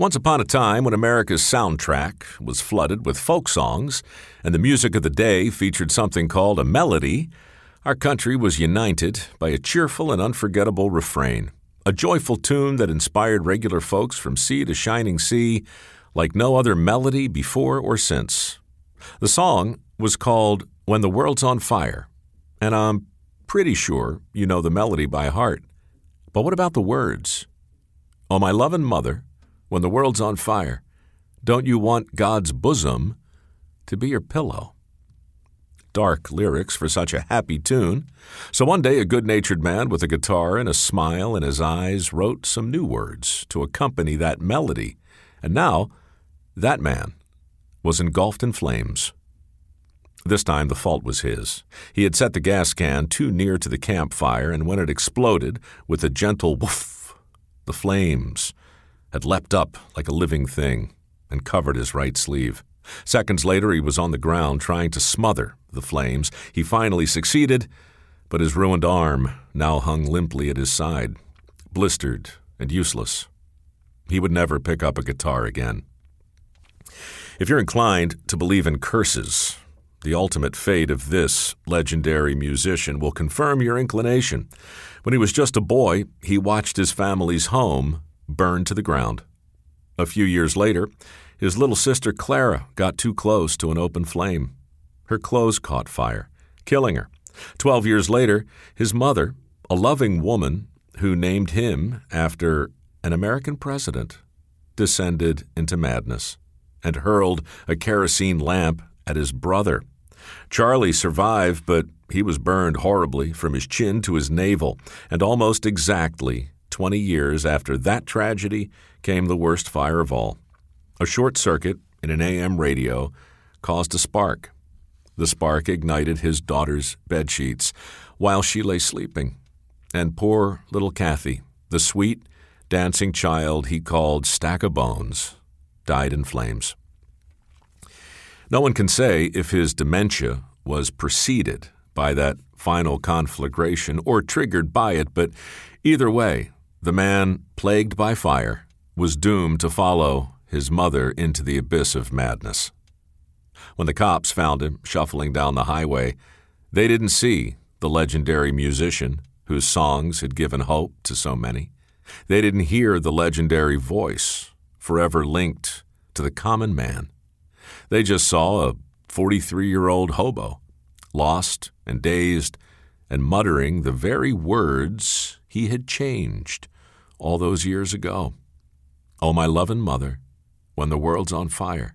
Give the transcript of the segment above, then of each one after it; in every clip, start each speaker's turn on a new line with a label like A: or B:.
A: Once upon a time, when America's soundtrack was flooded with folk songs and the music of the day featured something called a melody, our country was united by a cheerful and unforgettable refrain, a joyful tune that inspired regular folks from sea to shining sea like no other melody before or since. The song was called When the World's on Fire, and I'm pretty sure you know the melody by heart. But what about the words? Oh, my lovin' mother, when the world's on fire, don't you want God's bosom to be your pillow? Dark lyrics for such a happy tune. So one day, a good natured man with a guitar and a smile in his eyes wrote some new words to accompany that melody. And now, that man was engulfed in flames. This time the fault was his. He had set the gas can too near to the campfire, and when it exploded with a gentle woof, the flames had leapt up like a living thing and covered his right sleeve. Seconds later, he was on the ground trying to smother the flames. He finally succeeded, but his ruined arm now hung limply at his side, blistered and useless. He would never pick up a guitar again. If you're inclined to believe in curses, the ultimate fate of this legendary musician will confirm your inclination. When he was just a boy, he watched his family's home burn to the ground. A few years later, his little sister Clara got too close to an open flame. Her clothes caught fire, killing her. Twelve years later, his mother, a loving woman who named him after an American president, descended into madness and hurled a kerosene lamp at his brother. Charlie survived, but he was burned horribly from his chin to his navel, and almost exactly 20 years after that tragedy came the worst fire of all. A short circuit in an AM radio caused a spark. The spark ignited his daughter's bed sheets while she lay sleeping. And poor little Kathy, the sweet, dancing child he called Stack of Bones, died in flames. No one can say if his dementia was preceded by that final conflagration or triggered by it, but either way, the man plagued by fire was doomed to follow his mother into the abyss of madness. When the cops found him shuffling down the highway, they didn't see the legendary musician whose songs had given hope to so many. They didn't hear the legendary voice forever linked to the common man. They just saw a 43 year old hobo, lost and dazed, and muttering the very words he had changed all those years ago. Oh, my loving mother, when the world's on fire,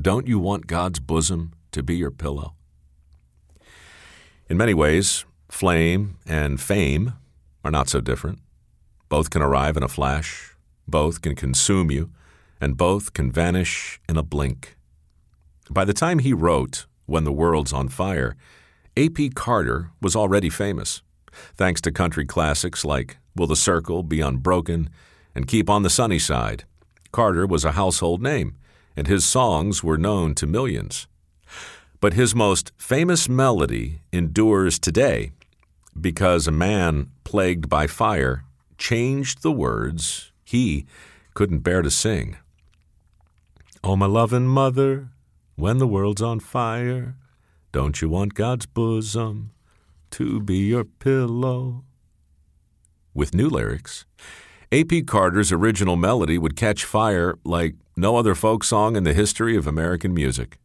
A: don't you want God's bosom to be your pillow? In many ways, flame and fame are not so different. Both can arrive in a flash, both can consume you, and both can vanish in a blink. By the time he wrote When the World's on Fire, A.P. Carter was already famous, thanks to country classics like Will the Circle Be Unbroken and Keep on the Sunny Side. Carter was a household name, and his songs were known to millions. But his most famous melody endures today because a man plagued by fire changed the words he couldn't bear to sing. Oh, my lovin' mother, when the world's on fire, don't you want God's bosom to be your pillow? With new lyrics, A.P. Carter's original melody would catch fire like no other folk song in the history of American music.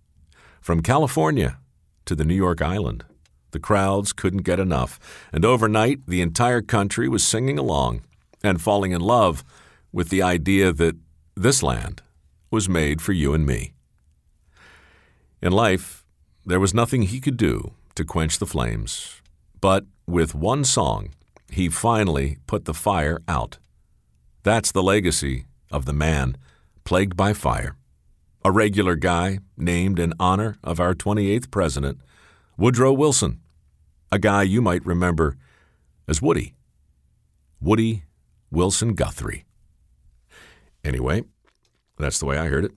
A: From California to the New York Island, the crowds couldn't get enough, and overnight the entire country was singing along and falling in love with the idea that this land was made for you and me. In life, there was nothing he could do to quench the flames, but with one song, he finally put the fire out. That's the legacy of the man plagued by fire. A regular guy named in honor of our 28th president, Woodrow Wilson. A guy you might remember as Woody. Woody Wilson Guthrie. Anyway, that's the way I heard it.